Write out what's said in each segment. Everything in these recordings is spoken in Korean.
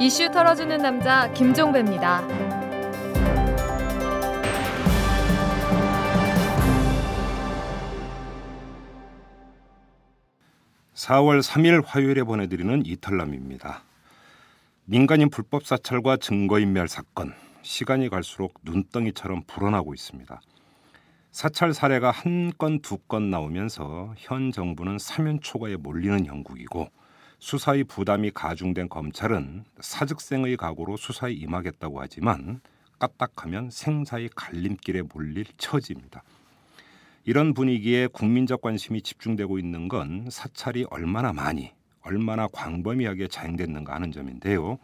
이슈 털어주는 남자 김종배입니다. 4월 3일 화요일에 보내드리는 이탈남입니다. 민간인 불법 사찰과 증거인멸 사건 시간이 갈수록 눈덩이처럼 불어나고 있습니다. 사찰 사례가 한 건 두 건 나오면서 현 정부는 사면 초과에 몰리는 형국이고 수사의 부담이 가중된 검찰은 사직생의 각오로 수사에 임하겠다고 하지만 까딱하면 생사의 갈림길에 몰릴 처지입니다. 이런 분위기에 국민적 관심이 집중되고 있는 건 사찰이 얼마나 많이, 얼마나 광범위하게 자행됐는가 하는 점인데요.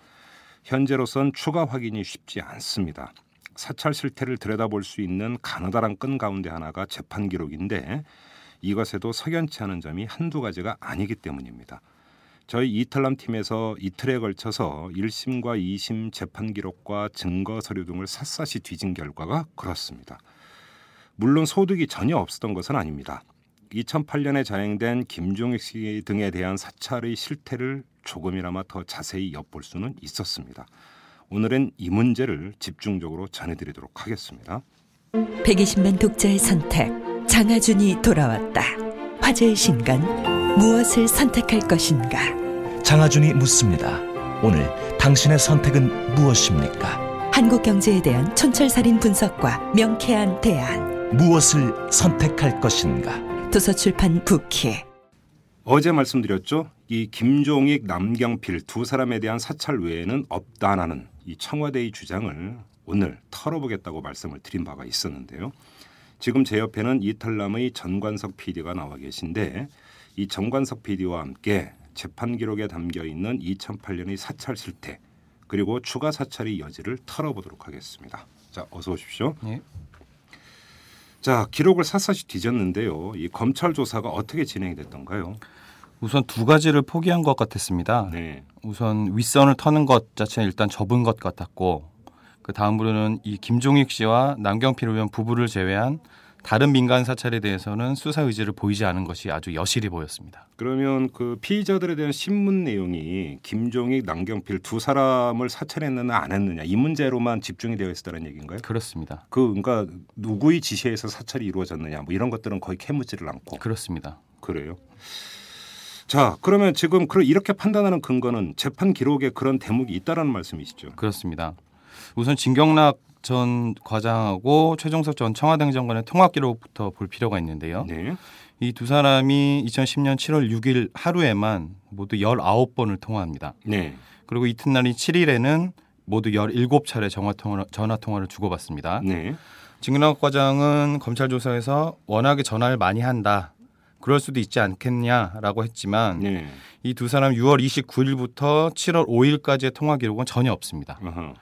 현재로선 추가 확인이 쉽지 않습니다. 사찰 실태를 들여다볼 수 있는 가느다란 끈 가운데 하나가 재판 기록인데 이것에도 석연치 않은 점이 한두 가지가 아니기 때문입니다. 저희 이탈남 팀에서 이틀에 걸쳐서 1심과 2심 재판 기록과 증거 서류 등을 샅샅이 뒤진 결과가 그렇습니다. 물론 소득이 전혀 없었던 것은 아닙니다. 2008년에 자행된 김종익 씨 등에 대한 사찰의 실태를 조금이나마 더 자세히 엿볼 수는 있었습니다. 오늘은 이 문제를 집중적으로 전해드리도록 하겠습니다. 120만 독자의 선택 장하준이 돌아왔다. 화제의 신간 무엇을 선택할 것인가? 장하준이 묻습니다. 오늘 당신의 선택은 무엇입니까? 한국 경제에 대한 촌철살인 분석과 명쾌한 대안. 무엇을 선택할 것인가? 도서출판 부키. 어제 말씀드렸죠. 이 김종익, 남경필 두 사람에 대한 사찰 외에는 없다라는 이 청와대의 주장을 오늘 털어보겠다고 말씀을 드린 바가 있었는데요. 지금 제 옆에는 이탈남의 전관석 PD가 나와 계신데 이 전관석 PD와 함께 재판 기록에 담겨 있는 2008년의 사찰 실태 그리고 추가 사찰의 여지를 털어보도록 하겠습니다. 자, 어서 오십시오. 예. 자, 기록을 샅샅이 뒤졌는데요. 이 검찰 조사가 어떻게 진행이 됐던가요? 우선 두 가지를 포기한 것 같았습니다. 네. 우선 윗선을 터는 것 자체는 일단 접은 것 같았고 그 다음으로는 이 김종익 씨와 남경필 의원 부부를 제외한 다른 민간 사찰에 대해서는 수사 의지를 보이지 않은 것이 아주 여실히 보였습니다. 그러면 그 피의자들에 대한 신문 내용이 김종익, 남경필 두 사람을 사찰했느냐 안 했느냐 이 문제로만 집중이 되어 있었다는 얘기인가요? 그렇습니다. 그 그러니까 누구의 지시에서 사찰이 이루어졌느냐 뭐 이런 것들은 거의 캐묻지를 않고 그렇습니다. 그래요. 자, 그러면 지금 이렇게 판단하는 근거는 재판 기록에 그런 대목이 있다라는 말씀이시죠? 그렇습니다. 우선 진경락 전 과장하고 최종석 전 청와대 행정관의 통화 기록부터 볼 필요가 있는데요. 네. 이두 사람이 2010년 7월 6일 하루에만 모두 19번을 통화합니다. 네. 그리고 이튿날인 7일에는 모두 17차례 전화 통화 전화 통화를 주고받습니다. 네. 진경락 과장은 검찰 조사에서 워낙에 전화를 많이 한다. 그럴 수도 있지 않겠냐라고 했지만 네. 이두 사람 6월 29일부터 7월 5일까지의 통화 기록은 전혀 없습니다. 어허.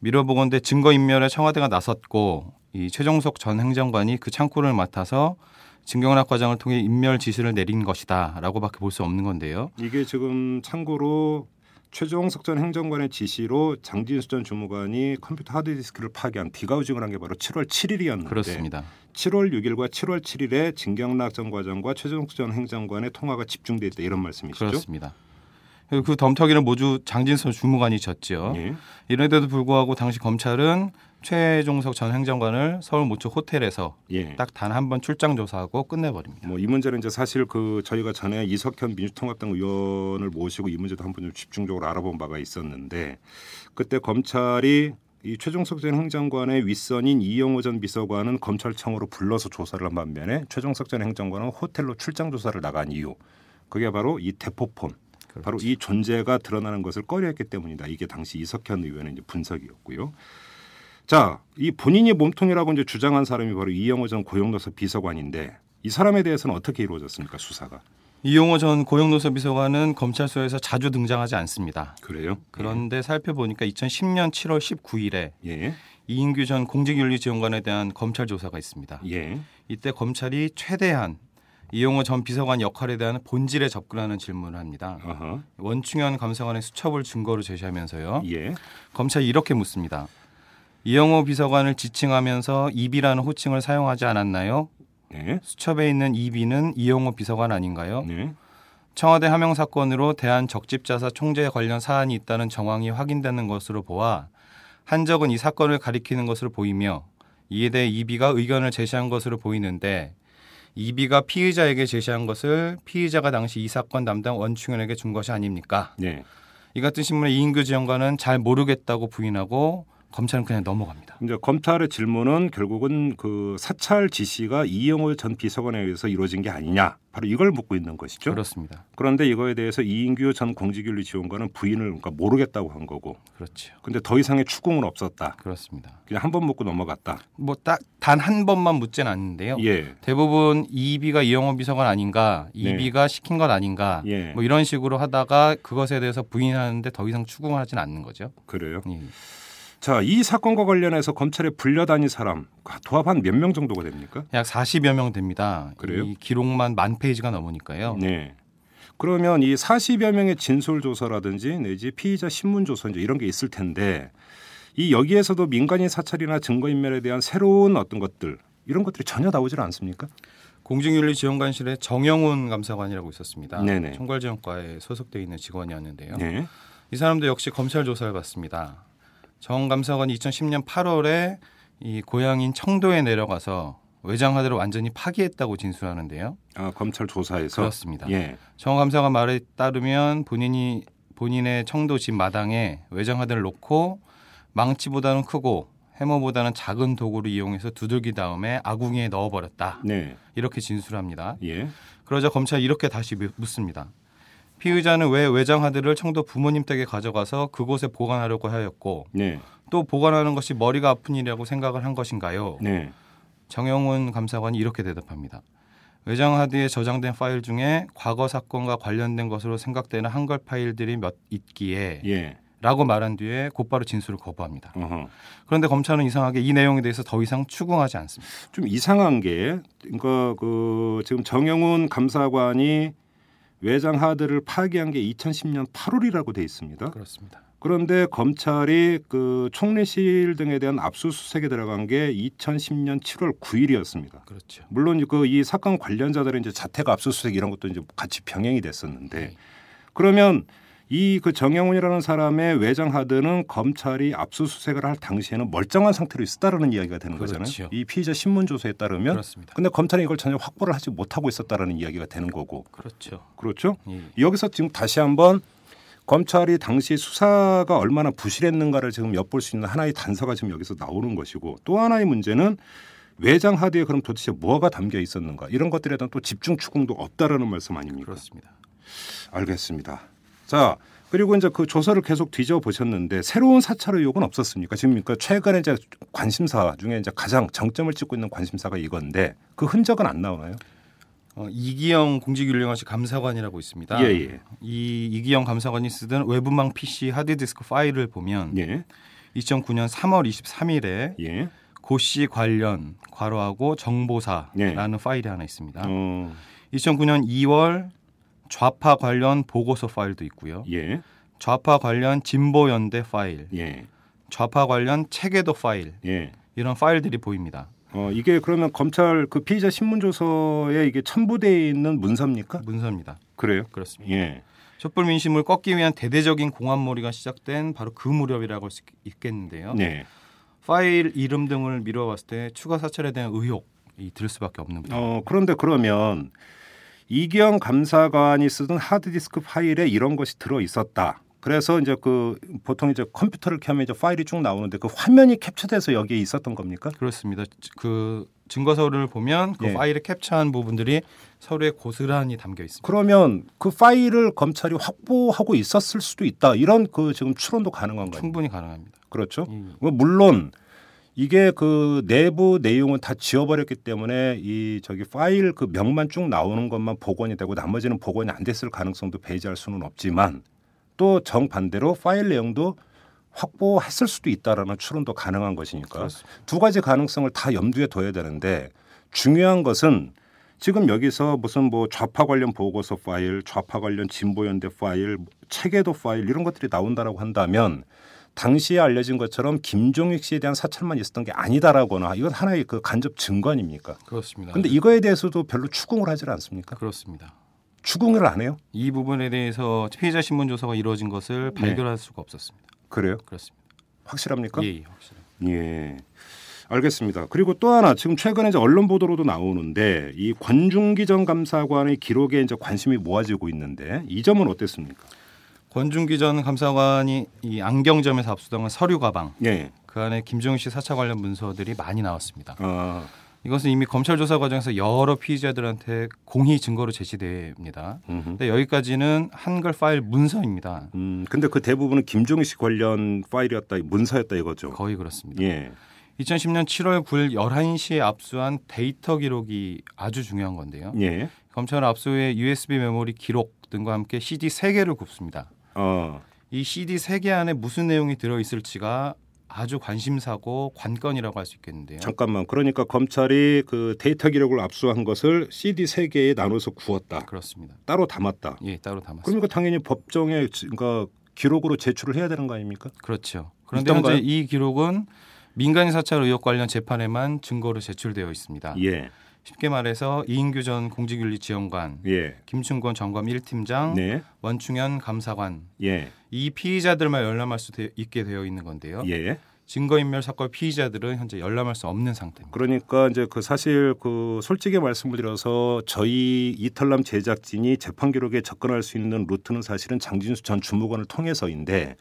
미뤄보건대 증거인멸에 청와대가 나섰고 이 최종석 전 행정관이 그 창구를 맡아서 진경락 과장을 통해 인멸 지시를 내린 것이다라고밖에 볼 수 없는 건데요. 이게 지금 참고로 최종석 전 행정관의 지시로 장진수 전 주무관이 컴퓨터 하드디스크를 파괴한 디가우징을 한 게 바로 7월 7일이었는데 그렇습니다. 7월 6일과 7월 7일에 진경락 전 과장과 최종석 전 행정관의 통화가 집중돼 있다 이런 말씀이시죠? 그렇습니다. 그 덤터기를 모두 장진수 주무관이 졌죠. 예. 이런데도 불구하고 당시 검찰은 최종석 전 행정관을 서울 모처 호텔에서 예. 딱단 한 번 출장 조사하고 끝내버립니다. 뭐 이 문제는 이제 사실 그 저희가 전에 이석현 민주통합당 의원을 모시고 이 문제도 한번 좀 집중적으로 알아본 바가 있었는데 그때 검찰이 이 최종석 전 행정관의 윗선인 이영호 전 비서관은 검찰청으로 불러서 조사를 한 반면에 최종석 전 행정관은 호텔로 출장 조사를 나간 이유 그게 바로 이 대포폰 바로 이 존재가 드러나는 것을 꺼려했기 때문이다. 이게 당시 이석현 의원의 이제 분석이었고요. 자, 이 본인이 몸통이라고 이제 주장한 사람이 바로 이영호 전 고용노사 비서관인데 이 사람에 대해서는 어떻게 이루어졌습니까 수사가? 이용호 전 고용노사 비서관은 검찰서에서 자주 등장하지 않습니다. 그래요? 그런데 살펴보니까 2010년 7월 19일에 예, 이인규 전 공직윤리지원관에 대한 검찰 조사가 있습니다. 예, 이때 검찰이 최대한 이용호 전 비서관 역할에 대한 본질에 접근하는 질문을 합니다. 어허, 원충현 감사관의 수첩을 증거로 제시하면서요. 예, 검찰이 이렇게 묻습니다. 이영호 비서관을 지칭하면서 이비라는 호칭을 사용하지 않았나요? 네, 수첩에 있는 이비는 이영호 비서관 아닌가요? 네, 청와대 하명 사건으로 대한 적집자사 총재 관련 사안이 있다는 정황이 확인되는 것으로 보아 한적은 이 사건을 가리키는 것으로 보이며 이에 대해 이비가 의견을 제시한 것으로 보이는데 이비가 피의자에게 제시한 것을 피의자가 당시 이 사건 담당 원충현에게 준 것이 아닙니까? 네. 이 같은 신문에 이인규 지원관은 잘 모르겠다고 부인하고 검찰은 그냥 넘어갑니다. 이제 검찰의 질문은 결국은 그 사찰 지시가 이영호 전 비서관에 의해서 이루어진 게 아니냐 바로 이걸 묻고 있는 것이죠. 그렇습니다. 그런데 이거에 대해서 이인규 전 공직윤리 지원관은 부인을 그러니까 모르겠다고 한 거고. 그렇죠. 근데 더 이상의 추궁은 없었다. 그렇습니다. 그냥 한 번 묻고 넘어갔다. 뭐 딱 단 한 번만 묻진 않는데요. 예. 대부분 이비가 이영호 비서관 아닌가, 이비가 시킨 것 아닌가, 예. 뭐 이런 식으로 하다가 그것에 대해서 부인하는데 더 이상 추궁을 하진 않는 거죠. 그래요. 예. 자, 이 사건과 관련해서 검찰에 불려다닌 사람 도합 한 몇 명 정도가 됩니까? 약 40여 명 됩니다. 그래요? 이 기록만 만 페이지가 넘으니까요. 네. 그러면 이 40여 명의 진술 조서라든지 내지 피의자 신문 조서 이제 이런 게 있을 텐데 이 여기에서도 민간인 사찰이나 증거 인멸에 대한 새로운 어떤 것들 이런 것들이 전혀 나오질 않습니까? 공직윤리지원관실에 정영훈 감사관이라고 있었습니다. 네네. 총괄지원과에 소속돼 있는 직원이었는데요. 네. 이 사람도 역시 검찰 조사를 받습니다. 정 감사관이 2010년 8월에 이 고향인 청도에 내려가서 외장하드를 완전히 파기했다고 진술하는데요. 아, 검찰 조사에서 그렇습니다. 예. 정 감사관 말에 따르면 본인이 본인의 청도 집 마당에 외장하드를 놓고 망치보다는 크고 해머보다는 작은 도구를 이용해서 두들기 다음에 아궁이에 넣어버렸다. 네. 이렇게 진술합니다. 예. 그러자 검찰이 이렇게 다시 묻습니다. 피의자는 왜 외장하드를 청도 부모님 댁에 가져가서 그곳에 보관하려고 하였고 네. 또 보관하는 것이 머리가 아픈 일이라고 생각을 한 것인가요? 네. 정영훈 감사관이 이렇게 대답합니다. 외장하드에 저장된 파일 중에 과거 사건과 관련된 것으로 생각되는 한글 파일들이 몇 있기에 예. 라고 말한 뒤에 곧바로 진술을 거부합니다. 어허. 그런데 검찰은 이상하게 이 내용에 대해서 더 이상 추궁하지 않습니다. 좀 이상한 게 그러니까 그 지금 정영훈 감사관이 외장 하드를 파기한 게 2010년 8월이라고 돼 있습니다. 그렇습니다. 그런데 검찰이 그 총리실 등에 대한 압수수색에 들어간 게 2010년 7월 9일이었습니다. 그렇죠. 물론 그 이 사건 관련자들은 이제 자택 압수수색 이런 것도 이제 같이 병행이 됐었는데 네. 그러면 이 그 정영훈이라는 사람의 외장 하드는 검찰이 압수수색을 할 당시에는 멀쩡한 상태로 있었다라는 이야기가 되는 그렇죠. 거잖아요. 이 피의자 신문 조서에 따르면 그렇습니다. 근데 검찰이 이걸 전혀 확보를 하지 못하고 있었다라는 이야기가 되는 거고 그렇죠. 그렇죠? 예. 여기서 지금 다시 한번 검찰이 당시 수사가 얼마나 부실했는가를 지금 엿볼 수 있는 하나의 단서가 지금 여기서 나오는 것이고 또 하나의 문제는 외장 하드에 그럼 도대체 뭐가 담겨 있었는가 이런 것들에 대한 또 집중 추궁도 없다라는 말씀 아닙니까? 그렇습니다. 알겠습니다. 자 그리고 이제 그 조서를 계속 뒤져 보셨는데 새로운 사찰 의혹은 없었습니까? 지금 그러니까 최근에 이제 관심사 중에 이제 가장 정점을 찍고 있는 관심사가 이건데 그 흔적은 안 나오나요? 어, 이기영 공직윤리관실 감사관이라고 있습니다. 예, 예. 이 이기영 감사관이 쓰던 외부망 PC 하드디스크 파일을 보면 예, 2009년 3월 23일에 예. 고씨 관련 괄호하고 정보사라는 예. 파일이 하나 있습니다. 어, 2009년 2월 좌파 관련 보고서 파일도 있고요. 예, 좌파 관련 진보 연대 파일, 예, 좌파 관련 체계도 파일 예. 이런 파일들이 보입니다. 어, 이게 그러면 검찰 그 피의자 신문 조서에 이게 첨부돼 있는 문서입니까? 문서입니다. 그래요? 그렇습니다. 예. 촛불 민심을 꺾기 위한 대대적인 공안몰이가 시작된 바로 그 무렵이라고 할 수 있겠는데요. 네. 파일 이름 등을 미뤄봤을 때 추가 사찰에 대한 의혹이 들 수밖에 없는 부분. 어, 그런데 그러면 이기영 감사관이 쓰던 하드디스크 파일에 이런 것이 들어 있었다. 그래서 이제 그 보통 이제 컴퓨터를 켜면 이제 파일이 쭉 나오는데 그 화면이 캡처돼서 여기에 있었던 겁니까? 그렇습니다. 그 증거서를 보면 그 예. 파일에 캡처한 부분들이 서로에 고스란히 담겨 있습니다. 그러면 그 파일을 검찰이 확보하고 있었을 수도 있다. 이런 그 지금 추론도 가능한 거예요. 충분히 가능합니다. 그렇죠. 예. 뭐 물론 이게 그 내부 내용은 다 지워버렸기 때문에 이 저기 파일 그 명만 쭉 나오는 것만 복원이 되고 나머지는 복원이 안 됐을 가능성도 배제할 수는 없지만 또 정반대로 파일 내용도 확보했을 수도 있다라는 추론도 가능한 것이니까 그렇습니다. 두 가지 가능성을 다 염두에 둬야 되는데 중요한 것은 지금 여기서 무슨 뭐 좌파 관련 보고서 파일, 좌파 관련 진보연대 파일, 체계도 파일 이런 것들이 나온다라고 한다면 당시에 알려진 것처럼 김종익 씨에 대한 사찰만 있었던 게 아니다라거나 이건 하나의 그 간접 증거 아닙니까? 그렇습니다. 근데 이거에 대해서도 별로 추궁을 하질 않습니까? 그렇습니다. 추궁을 안 해요? 이 부분에 대해서 피해자 신문 조사가 이루어진 것을 네. 발견할 수가 없었습니다. 그래요? 그렇습니다. 확실합니까? 예, 예, 확실히. 예. 알겠습니다. 그리고 또 하나 지금 최근에 이제 언론 보도로도 나오는데 이 권중기 전 감사관의 기록에 이제 관심이 모아지고 있는데 이 점은 어땠습니까? 권중기 전 감사관이 이 안경점에서 압수당한 서류 가방 예. 그 안에 김종인 씨 사찰 관련 문서들이 많이 나왔습니다. 아, 이것은 이미 검찰 조사 과정에서 여러 피의자들한테 공히 증거로 제시됩니다. 음흠. 근데 여기까지는 한글 파일 문서입니다. 음, 근데 그 대부분은 김종희 씨 관련 파일이었다, 문서였다 이거죠. 거의 그렇습니다. 예. 2010년 7월 9일 11시에 압수한 데이터 기록이 아주 중요한 건데요. 예. 검찰은 압수 후에 USB 메모리 기록 등과 함께 CD 3개를 굽습니다. 어, 이 CD 3개 안에 무슨 내용이 들어 있을지가 아주 관심사고 관건이라고 할 수 있겠는데요. 잠깐만. 그러니까 검찰이 그 데이터 기록을 압수한 것을 CD 세 개에 나눠서 구웠다. 그렇습니다. 따로 담았다. 예, 따로 담았습니다. 그러니까 당연히 법정에 지- 그러니까 기록으로 제출을 해야 되는 거 아닙니까? 그렇죠. 그런데 있던가요? 현재 이 기록은 민간인 사찰 의혹 관련 재판에만 증거로 제출되어 있습니다. 예. 쉽게 말해서 이인규 전 공직윤리지원관, 예. 김충권 전검 1팀장, 네. 원충현 감사관 예. 이 피의자들만 열람할 수 되- 있게 되어 있는 건데요. 예. 증거인멸 사건 피의자들은 현재 열람할 수 없는 상태입니다. 그러니까 이제 그 사실 그 솔직히 말씀을 드려서 저희 이탈남 제작진이 재판 기록에 접근할 수 있는 루트는 사실은 장진수 전 주무관을 통해서인데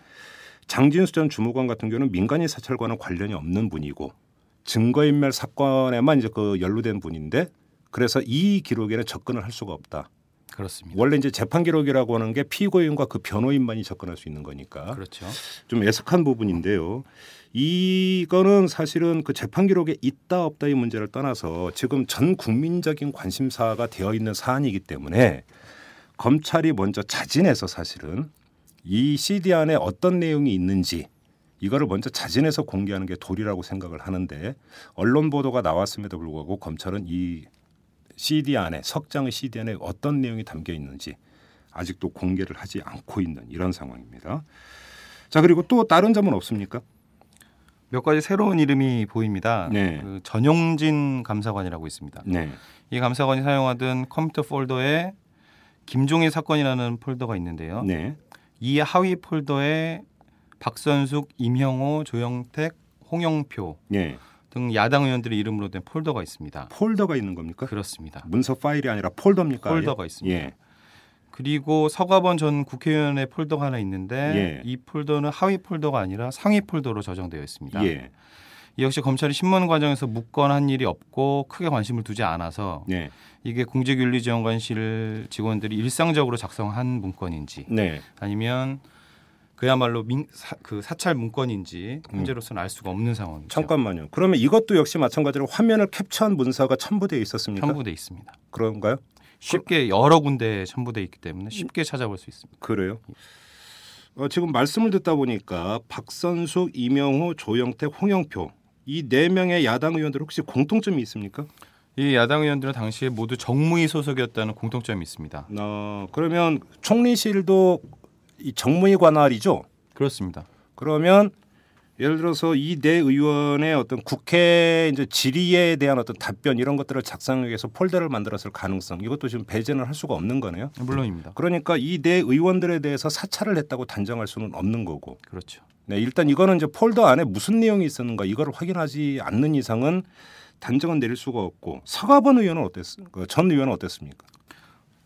장진수 전 주무관 같은 경우는 민간인 사찰과는 관련이 없는 분이고 증거인멸 사건에만 이제 그 연루된 분인데 그래서 이 기록에는 접근을 할 수가 없다. 그렇습니다. 원래 이제 재판 기록이라고 하는 게 피고인과 그 변호인만이 접근할 수 있는 거니까 그렇죠. 좀 애석한 부분인데요. 이거는 사실은 그 재판 기록에 있다 없다의 문제를 떠나서 지금 전 국민적인 관심사가 되어 있는 사안이기 때문에 검찰이 먼저 자진해서 사실은 이 CD 안에 어떤 내용이 있는지 이거를 먼저 자진해서 공개하는 게 도리라고 생각을 하는데 언론 보도가 나왔음에도 불구하고 검찰은 이 CD 안에 석장의 CD 안에 어떤 내용이 담겨 있는지 아직도 공개를 하지 않고 있는 이런 상황입니다. 자 그리고 또 다른 점은 없습니까? 몇 가지 새로운 이름이 보입니다. 네. 그 전용진 감사관이라고 있습니다. 네, 이 감사관이 사용하던 컴퓨터 폴더에 김종희 사건이라는 폴더가 있는데요. 네, 이 하위 폴더에 박선숙, 임형호, 조영택, 홍영표 네. 등 야당 의원들의 이름으로 된 폴더가 있습니다. 폴더가 있는 겁니까? 그렇습니다. 문서 파일이 아니라 폴더입니까? 아예? 폴더가 있습니다. 예, 그리고 서가번 전 국회의원의 폴더가 하나 있는데 예. 이 폴더는 하위 폴더가 아니라 상위 폴더로 저장되어 있습니다. 예, 이 역시 검찰이 신문 과정에서 묻거나 한 일이 없고 크게 관심을 두지 않아서 네, 이게 공직윤리지원관실 직원들이 일상적으로 작성한 문건인지 네. 아니면 그야말로 민, 사, 그 사찰 문건인지 현재로서는 알 수가 없는 상황이죠. 음. 잠깐만요. 그러면 이것도 역시 마찬가지로 화면을 캡처한 문서가 첨부되어 있었습니까? 첨부돼 있습니다. 그런가요? 쉽게 여러 군데 첨부돼 있기 때문에 쉽게 찾아볼 수 있습니다. 그래요. 어, 지금 말씀을 듣다 보니까 박선숙, 이명호, 조영택, 홍영표 이 네 명의 야당 의원들 혹시 공통점이 있습니까? 이 야당 의원들은 당시에 모두 정무위 소속이었다는 공통점이 있습니다. 어, 그러면 총리실도 이 정무위 관할이죠. 그렇습니다. 그러면 예를 들어서 이 네 의원의 어떤 국회 이제 질의에 대한 어떤 답변 이런 것들을 작성하기 위해서 폴더를 만들었을 가능성 이것도 지금 배제는 할 수가 없는 거네요. 물론입니다. 그러니까 이 네 의원들에 대해서 사찰을 했다고 단정할 수는 없는 거고. 그렇죠. 네, 일단 이거는 이제 폴더 안에 무슨 내용이 있었는가 이거를 확인하지 않는 이상은 단정은 내릴 수가 없고 서가번 의원은 어땠? 그전 의원은 어땠습니까?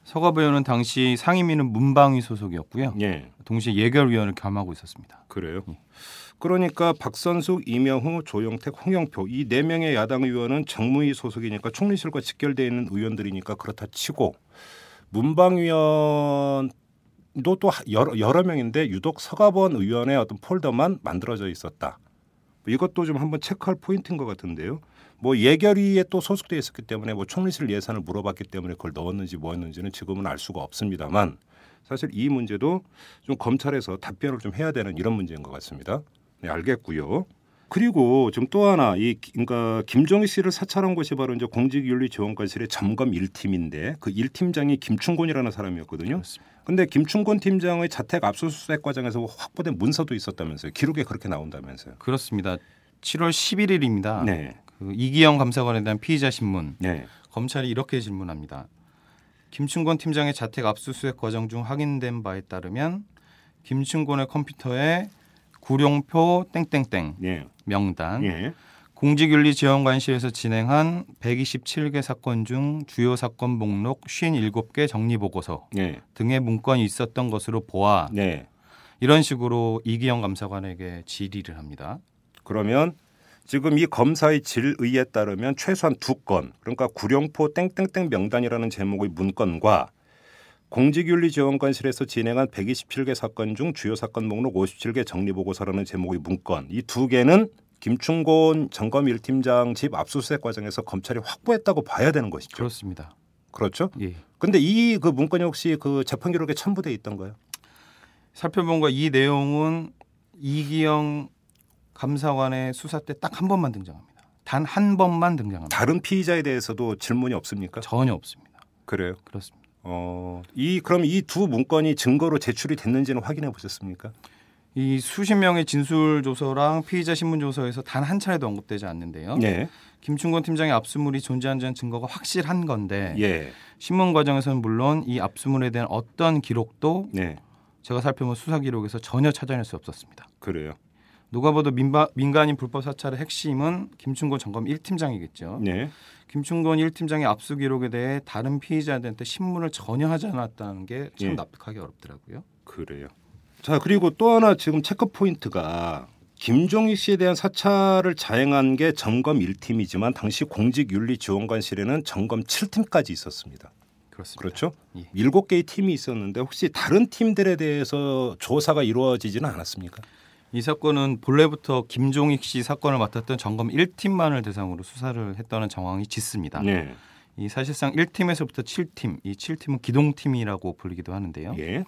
서가부 의원은 당시 상임위는 문방위 소속이었고요. 예, 동시에 예결위원을 겸하고 있었습니다. 그래요. 그러니까 박선숙, 이명후, 조영택, 홍영표 이 네 명의 야당 의원은 정무위 소속이니까 총리실과 직결되어 있는 의원들이니까 그렇다 치고 문방위원 도 또 여러, 여러 명인데 유독 서가번 의원의 어떤 폴더만 만들어져 있었다. 이것도 좀 한번 체크할 포인트인 것 같은데요. 뭐 예결위에 또 소속돼 있었기 때문에 뭐 총리실 예산을 물어봤기 때문에 그걸 넣었는지 뭐였는지는 지금은 알 수가 없습니다만 사실 이 문제도 좀 검찰에서 답변을 좀 해야 되는 이런 문제인 것 같습니다. 네, 알겠고요. 그리고 좀또 하나 이 기- 그러니까 김종희 씨를 사찰한 곳이 바로 이제 공직윤리지원관실의 점검 1팀인데 그 1팀장이 김충곤이라는 사람이었거든요. 근데 김충곤 팀장의 자택 압수수색 과정에서 확보된 문서도 있었다면서요. 기록에 그렇게 나온다면서요. 그렇습니다. 7월 11일입니다. 네. 그 이기영 감사관에 대한 피의자 신문 네. 검찰이 이렇게 질문합니다. 김충곤 팀장의 자택 압수수색 과정 중 확인된 바에 따르면 김충곤의 컴퓨터에 구룡표 땡땡땡 예. 명단, 예. 공직윤리지원관실에서 진행한 127개 사건 중 주요 사건 목록 57개 정리보고서 예. 등의 문건이 있었던 것으로 보아 네. 이런 식으로 이기영 감사관에게 질의를 합니다. 그러면 지금 이 검사의 질의에 따르면 최소한 두 건, 그러니까 구룡포 땡땡땡 명단이라는 제목의 문건과 공직윤리지원관실에서 진행한 127개 사건 중 주요 사건 목록 57개 정리보고서라는 제목의 문건 이 두 개는 김충곤 점검 1팀장 집 압수수색 과정에서 검찰이 확보했다고 봐야 되는 것이죠. 그렇습니다. 그렇죠? 예. 근데 이 그 문건이 혹시 그 재판 기록에 첨부돼 있던가요? 살펴본 거이 내용은 이기영 감사관의 수사 때 딱 한 번만 등장합니다. 단 한 번만 등장합니다. 다른 피의자에 대해서도 질문이 없습니까? 전혀 없습니다. 그래요. 그렇습니다. 어, 이 그럼 이 두 문건이 증거로 제출이 됐는지는 확인해 보셨습니까? 이 수십 명의 진술 조서랑 피의자 신문 조서에서 단 한 차례도 언급되지 않는데요. 예. 김충곤 팀장의 압수물이 존재한다는 증거가 확실한 건데 예. 신문 과정에서는 물론 이 압수물에 대한 어떤 기록도 네. 제가 살펴본 수사 기록에서 전혀 찾아낼 수 없었습니다. 그래요. 누가 봐도 민바, 민간인 불법 사찰의 핵심은 김충곤 점검 1팀장이겠죠. 네. 김충곤 1팀장의 압수 기록에 대해 다른 피의자들한테 신문을 전혀 하지 않았다는 게 참 예. 납득하기 어렵더라고요. 그래요. 자, 그리고 또 하나 지금 check point가 김종익 씨에 대한 사찰을 자행한 게 점검 1팀이지만 당시 공직윤리지원관실에는 점검 7팀까지 있었습니다. 그렇습니다. 그렇죠? 예. 일곱 개의 팀이 있었는데 혹시 다른 팀들에 대해서 조사가 이루어지지는 않았습니까? 이 사건은 본래부터 김종익 씨 사건을 맡았던 점검 1팀만을 대상으로 수사를 했다는 정황이 짙습니다. 네. 이 사실상 1팀에서부터 7팀, 이 7팀은 기동팀이라고 불리기도 하는데요. 예.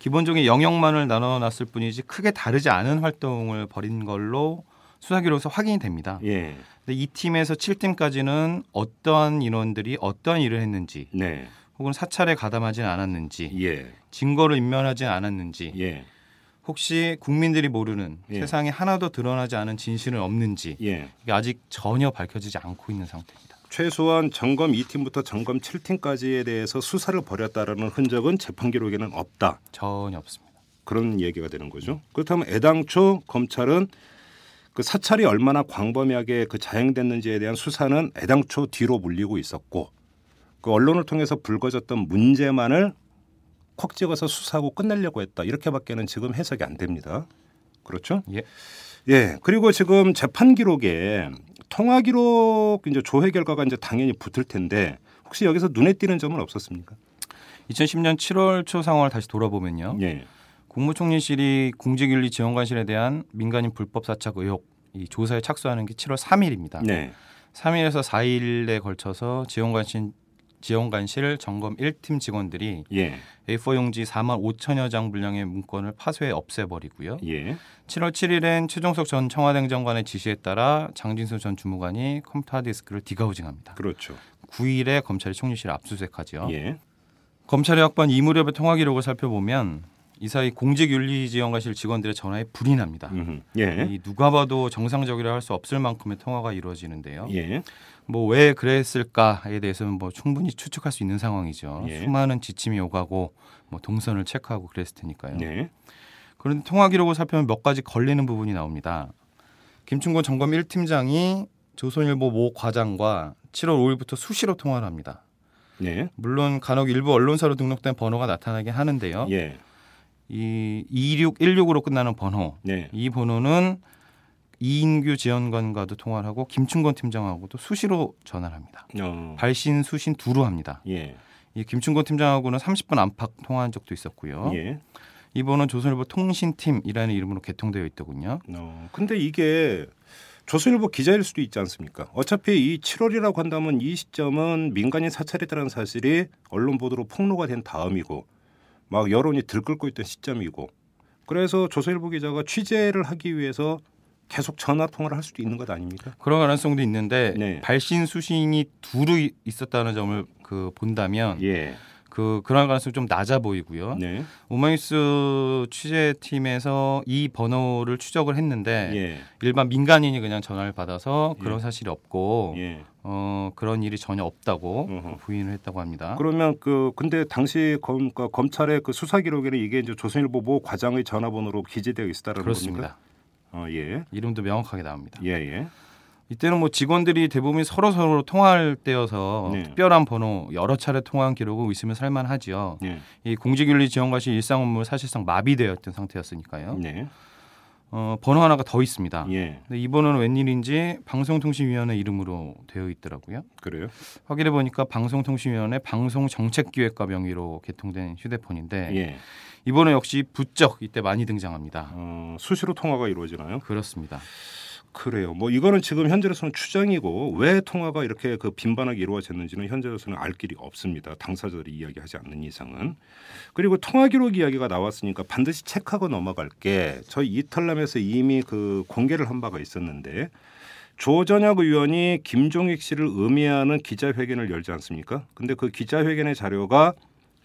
기본적인 영역만을 나눠놨을 뿐이지 크게 다르지 않은 활동을 벌인 걸로 수사 기록에서 확인이 됩니다. 예. 근데 이 팀에서 7팀까지는 어떠한 인원들이 어떠한 일을 했는지 네. 혹은 사찰에 가담하지 않았는지 예. 증거를 인멸하지 않았는지 예. 혹시 국민들이 모르는 예. 세상에 하나도 드러나지 않은 진실은 없는지 예. 이게 아직 전혀 밝혀지지 않고 있는 상태입니다. 최소한 점검 2팀부터 점검 7팀까지에 대해서 수사를 벌였다라는 흔적은 재판 기록에는 없다. 전혀 없습니다. 그런 얘기가 되는 거죠. 그렇다면 애당초 검찰은 그 사찰이 얼마나 광범위하게 그 자행됐는지에 대한 수사는 애당초 뒤로 물리고 있었고 그 언론을 통해서 불거졌던 문제만을 콕 찍어서 수사하고 끝내려고 했다. 이렇게밖에는 지금 해석이 안 됩니다. 그렇죠? 예. 예. 그리고 지금 재판 기록에 통화 기록 이제 조회 결과가 이제 당연히 붙을 텐데 혹시 여기서 눈에 띄는 점은 없었습니까? 2010년 7월 초 상황을 다시 돌아보면요. 예. 국무총리실이 공직윤리 지원관실에 대한 민간인 불법 사착 의혹 이 조사에 착수하는 게 7월 3일입니다. 네. 3일에서 4일에 걸쳐서 지원관실 지원관실 점검 1팀 직원들이 예. A4 용지 4만 5천여 장 분량의 문건을 파쇄해 없애버리고요. 예. 7월 7일엔 최종석 전 청와대 행정관의 지시에 따라 장진수 전 주무관이 컴퓨터 하드디스크를 디가우징합니다. 그렇죠. 9일에 검찰이 총리실 압수수색하죠. 예. 검찰이 확보한 이 무렵의 통화 기록을 살펴보면 이 사이 공직윤리지원관실 직원들의 전화에 불이 납니다. 예. 이 누가 봐도 정상적이라 할 수 없을 만큼의 통화가 이루어지는데요. 예. 뭐 왜 그랬을까에 대해서는 뭐 충분히 추측할 수 있는 상황이죠. 예. 수많은 지침이 오가고 뭐 동선을 체크하고 그랬을 테니까요. 네. 그런데 통화 기록을 살펴보면 몇 가지 걸리는 부분이 나옵니다. 김충곤 점검 1팀장이 조선일보 모 과장과 7월 5일부터 수시로 통화를 합니다. 네. 물론 간혹 일부 언론사로 등록된 번호가 나타나긴 하는데요. 예. 이 2616으로 끝나는 번호, 네. 이 번호는 이인규 지원관과도 통화를 하고 김충곤 팀장하고도 수시로 전화를 합니다. 어. 발신 수신 두루 합니다. 예. 이 김충곤 팀장하고는 30분 안팎 통화한 적도 있었고요. 예. 이 번호는 조선일보 통신팀이라는 이름으로 개통되어 있더군요. 어. 근데 이게 조선일보 기자일 수도 있지 않습니까? 어차피 이 7월이라고 한다면 이 시점은 민간인 사찰이라는 사실이 언론 보도로 폭로가 된 다음이고 막 여론이 들끓고 있던 시점이고 그래서 조선일보 기자가 취재를 하기 위해서 계속 전화 통화를 할 수도 있는 것 아닙니까? 그런 가능성도 있는데 네. 발신 수신이 두루 있었다는 점을 그 본다면 예. 그 그런 가능성이 좀 낮아 보이고요. 네. 오마이뉴스 취재팀에서 이 번호를 추적을 했는데 예. 일반 민간인이 그냥 전화를 받아서 그런 예. 사실이 없고 예. 어, 그런 일이 전혀 없다고 어허. 부인을 했다고 합니다. 그러면 그 근데 당시 검, 그 검찰의 그 수사 기록에는 이게 이제 조선일보 모 과장의 전화번호로 기재되어 있다는 그렇습니다. 겁니까? 어, 예. 이름도 명확하게 나옵니다. 예, 예. 이때는 뭐 직원들이 대부분 서로 서로 통화할 때여서 네. 특별한 번호 여러 차례 통화한 기록은 있으면 살만하지요. 예. 이 공직윤리 지원과 시 일상 업무 사실상 마비되어 있던 상태였으니까요. 네. 어, 번호 하나가 더 있습니다. 예. 근데 이 번호는 웬일인지 방송통신위원회 이름으로 되어 있더라고요. 그래요? 확인해 보니까 방송통신위원회 방송정책기획과 명의로 개통된 휴대폰인데 예. 이 번호 역시 부쩍 이때 많이 등장합니다. 어, 수시로 통화가 이루어지나요? 그렇습니다. 그래요. 뭐 이거는 지금 현재로서는 추정이고 왜 통화가 이렇게 그 빈번하게 이루어졌는지는 현재로서는 알 길이 없습니다. 당사자들이 이야기하지 않는 이상은. 그리고 통화 기록 이야기가 나왔으니까 반드시 체크하고 넘어갈 게 저희 이탈남에서 이미 그 공개를 한 바가 있었는데 조전혁 의원이 김종익 씨를 음해하는 기자회견을 열지 않습니까? 근데 그 기자회견의 자료가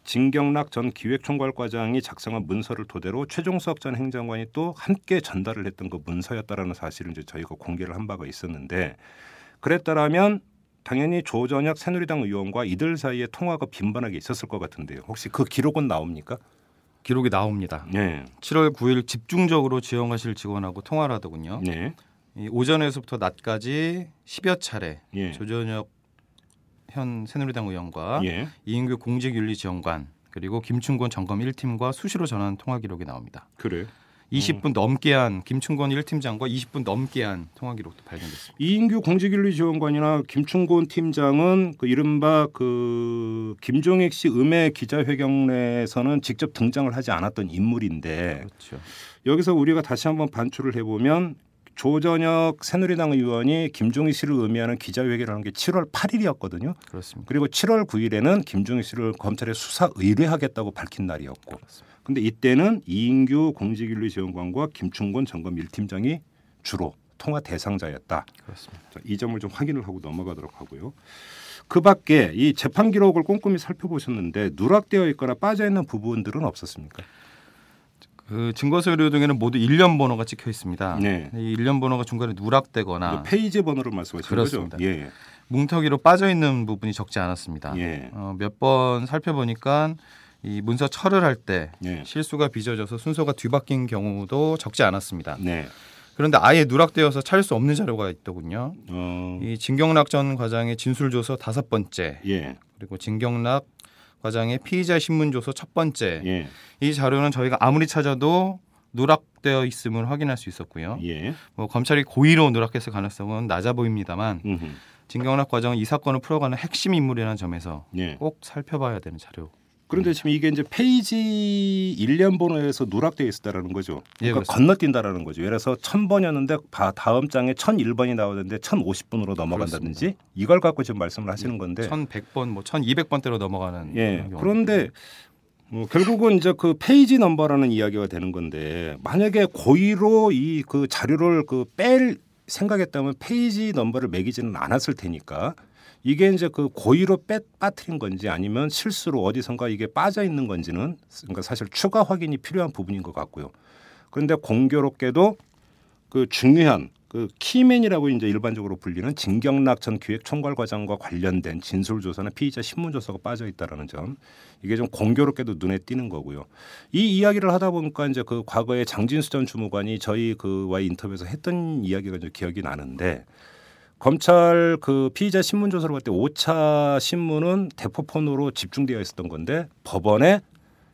진경락 전 기획총괄과장이 작성한 문서를 토대로 최종석 전 행정관이 또 함께 전달을 했던 그 문서였다라는 사실을 이제 저희가 공개를 한 바가 있었는데 그랬다라면 당연히 조전혁 새누리당 의원과 이들 사이에 통화가 빈번하게 있었을 것 같은데요. 혹시 그 기록은 나옵니까? 기록이 나옵니다. 네. 7월 9일 집중적으로 지원하실 직원하고 통화를 하더군요. 네. 이 오전에서부터 낮까지 10여 차례 예. 조전혁 현 새누리당 의원과 예. 이인규 공직윤리지원관 그리고 김충곤 점검 1팀과 수시로 전화한 통화 기록이 나옵니다. 그래요. 20분 넘게 한 김충곤 1팀장과 20분 넘게 한 통화 기록도 발견됐습니다. 이인규 공직윤리지원관이나 김충곤 팀장은 그 이른바 그 김종익 씨 음해 기자회견에서는 직접 등장을 하지 않았던 인물인데 그렇죠. 여기서 우리가 다시 한번 반출을 해보면 조전혁 새누리당 의원이 김종익 씨를 의미하는 기자회견을 한 게 7월 8일이었거든요. 그렇습니다. 그리고 7월 9일에는 김종익 씨를 검찰에 수사 의뢰하겠다고 밝힌 날이었고, 근데 이때는 이인규 공직윤리지원관과 김충곤 점검 1팀장이 주로 통화 대상자였다. 그렇습니다. 자, 이 점을 좀 확인을 하고 넘어가도록 하고요. 그 밖에 이 재판 기록을 꼼꼼히 살펴보셨는데 누락되어 있거나 빠져 있는 부분들은 없었습니까? 그 증거 서류 등에는 모두 일련 번호가 찍혀 있습니다. 네. 이 일련 번호가 중간에 누락되거나 그 페이지 번호를 말씀하시는 그렇습니다. 거죠? 예. 뭉텅이로 빠져 있는 부분이 적지 않았습니다. 예. 어, 몇 번 살펴보니까 이 문서 철을 할때 예. 실수가 빚어져서 순서가 뒤바뀐 경우도 적지 않았습니다. 네. 그런데 아예 누락되어서 찾을 수 없는 자료가 있더군요. 어, 이 진경락 전 과장의 진술 조서 다섯 번째 예. 그리고 진경락 과장의 피의자 신문조서 첫 번째 예. 이 자료는 저희가 아무리 찾아도 누락되어 있음을 확인할 수 있었고요. 예. 뭐 검찰이 고의로 누락했을 가능성은 낮아 보입니다만 음흠. 진경락 과장은 이 사건을 풀어가는 핵심 인물이라는 점에서 예. 꼭 살펴봐야 되는 자료. 그런데 지금 이게 이제 페이지 일련 번호에서 누락되어 있었다라는 거죠. 예, 그러니까 그렇습니다. 건너뛴다라는 거죠. 예를 들어서 1000번이었는데 다음 장에 1001번이 나오는데 1050번으로 넘어간다든지 이걸 갖고 지금 말씀을 하시는 건데 1100번 뭐 1200번대로 넘어가는 예. 그런데 뭐 결국은 이제 그 페이지 넘버라는 이야기가 되는 건데 만약에 고의로 이 그 자료를 그 뺄 생각했다면 페이지 넘버를 매기지는 않았을 테니까 이게 이제 그 고의로 빼 빠뜨린 건지 아니면 실수로 어디선가 이게 빠져 있는 건지는 그러니까 사실 추가 확인이 필요한 부분인 것 같고요. 그런데 공교롭게도 그 중요한 그 key man이라고 이제 일반적으로 불리는 진경락 전 기획총괄과장과 관련된 진술 조사나 피의자 신문 조사가 빠져 있다라는 점 이게 좀 공교롭게도 눈에 띄는 거고요. 이 이야기를 하다 보니까 이제 그 과거에 장진수 전 주무관이 저희 그와의 인터뷰에서 했던 이야기가 이제 기억이 나는데 검찰 그 피의자 신문 조사를 할 때 5차 신문은 대포폰으로 집중되어 있었던 건데 법원에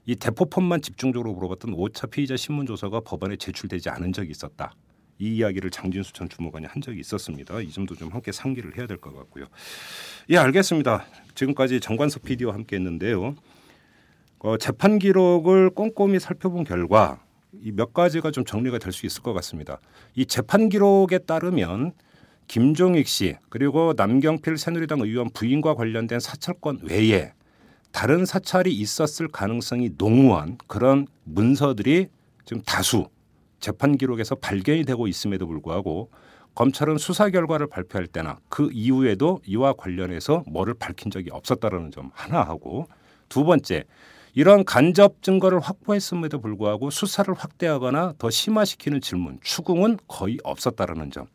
이 대포폰만 집중적으로 물어봤던 5차 피의자 신문 조사가 법원에 제출되지 않은 적이 있었다. 이 이야기를 장진수 전 주무관이 한 적이 있었습니다. 이 점도 좀 함께 상기를 해야 될 것 같고요. 예, 알겠습니다. 지금까지 정관석 PD와 함께 했는데요. 어, 재판 기록을 꼼꼼히 살펴본 결과 이 몇 가지가 좀 정리가 될 수 있을 것 같습니다. 이 재판 기록에 따르면 김종익 씨 그리고 남경필 새누리당 의원 부인과 관련된 사찰권 외에 다른 사찰이 있었을 가능성이 농후한 그런 문서들이 지금 다수 재판 기록에서 발견이 되고 있음에도 불구하고 검찰은 수사 결과를 발표할 때나 그 이후에도 이와 관련해서 뭐를 밝힌 적이 없었다라는 점 하나 하고 두 번째 이런 간접 증거를 확보했음에도 불구하고 수사를 확대하거나 더 심화시키는 질문 추궁은 거의 없었다라는 점.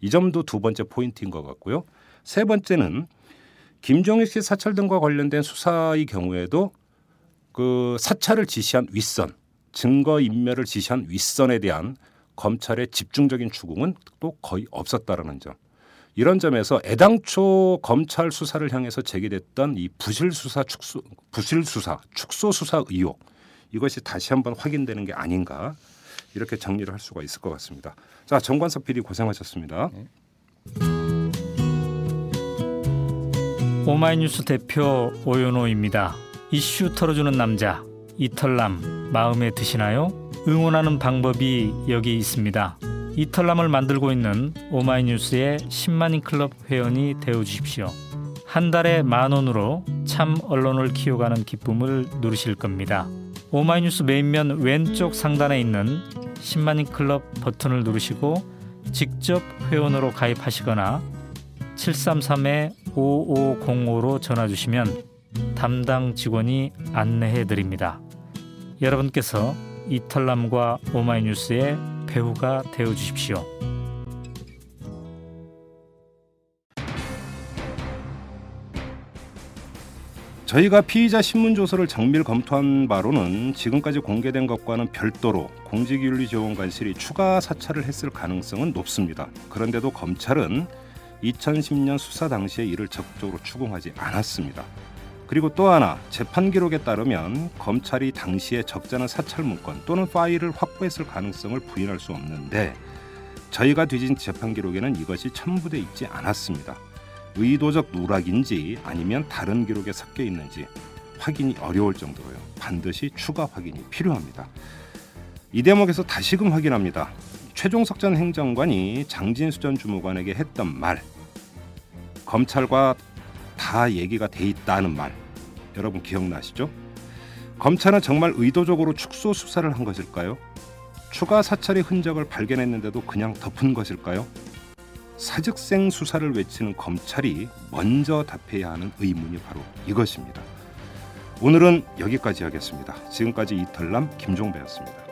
이 점도 두 번째 포인트인 것 같고요. 세 번째는 김종익 씨 사찰 등과 관련된 수사의 경우에도 그 사찰을 지시한 윗선, 증거 인멸을 지시한 윗선에 대한 검찰의 집중적인 추궁은 또 거의 없었다라는 점. 이런 점에서 애당초 검찰 수사를 향해서 제기됐던 이 부실 수사 축소 부실 수사 축소 수사 의혹 이것이 다시 한번 확인되는 게 아닌가 이렇게 정리를 할 수가 있을 것 같습니다. 자 정관석 PD 고생하셨습니다. 오마이뉴스 대표 오연호입니다. 이슈 털어주는 남자 이털남 마음에 드시나요? 응원하는 방법이 여기 있습니다. 이털남을 만들고 있는 오마이뉴스의 10만인 클럽 회원이 되어 주십시오. 한 달에 만 원으로 참 언론을 키워가는 기쁨을 누리실 겁니다. 오마이뉴스 메인면 왼쪽 상단에 있는 10만인 클럽 버튼을 누르시고 직접 회원으로 가입하시거나 733-5505로 전화 주시면 담당 직원이 안내해 드립니다. 여러분께서 이털남과 오마이뉴스의 배우가 되어 주십시오. 저희가 피의자 신문 조서를 정밀 검토한 바로는 지금까지 공개된 것과는 별도로 공직윤리지원관실이 추가 사찰을 했을 가능성은 높습니다. 그런데도 검찰은 2010년 수사 당시에 이를 적극적으로 추궁하지 않았습니다. 그리고 또 하나 재판 기록에 따르면 검찰이 당시에 적잖은 사찰 문건 또는 파일을 확보했을 가능성을 부인할 수 없는데 저희가 뒤진 재판 기록에는 이것이 첨부돼 있지 않았습니다. 의도적 누락인지 아니면 다른 기록에 섞여 있는지 확인이 어려울 정도로요. 반드시 추가 확인이 필요합니다. 이 대목에서 다시금 확인합니다. 최종석 전 행정관이 장진수 전 주무관에게 했던 말 검찰과 다 얘기가 돼 있다는 말 여러분 기억나시죠? 검찰은 정말 의도적으로 축소 수사를 한 것일까요? 추가 사찰의 흔적을 발견했는데도 그냥 덮은 것일까요? 사직생 수사를 외치는 검찰이 먼저 답해야 하는 의문이 바로 이것입니다. 오늘은 여기까지 하겠습니다. 지금까지 이털남 김종배였습니다.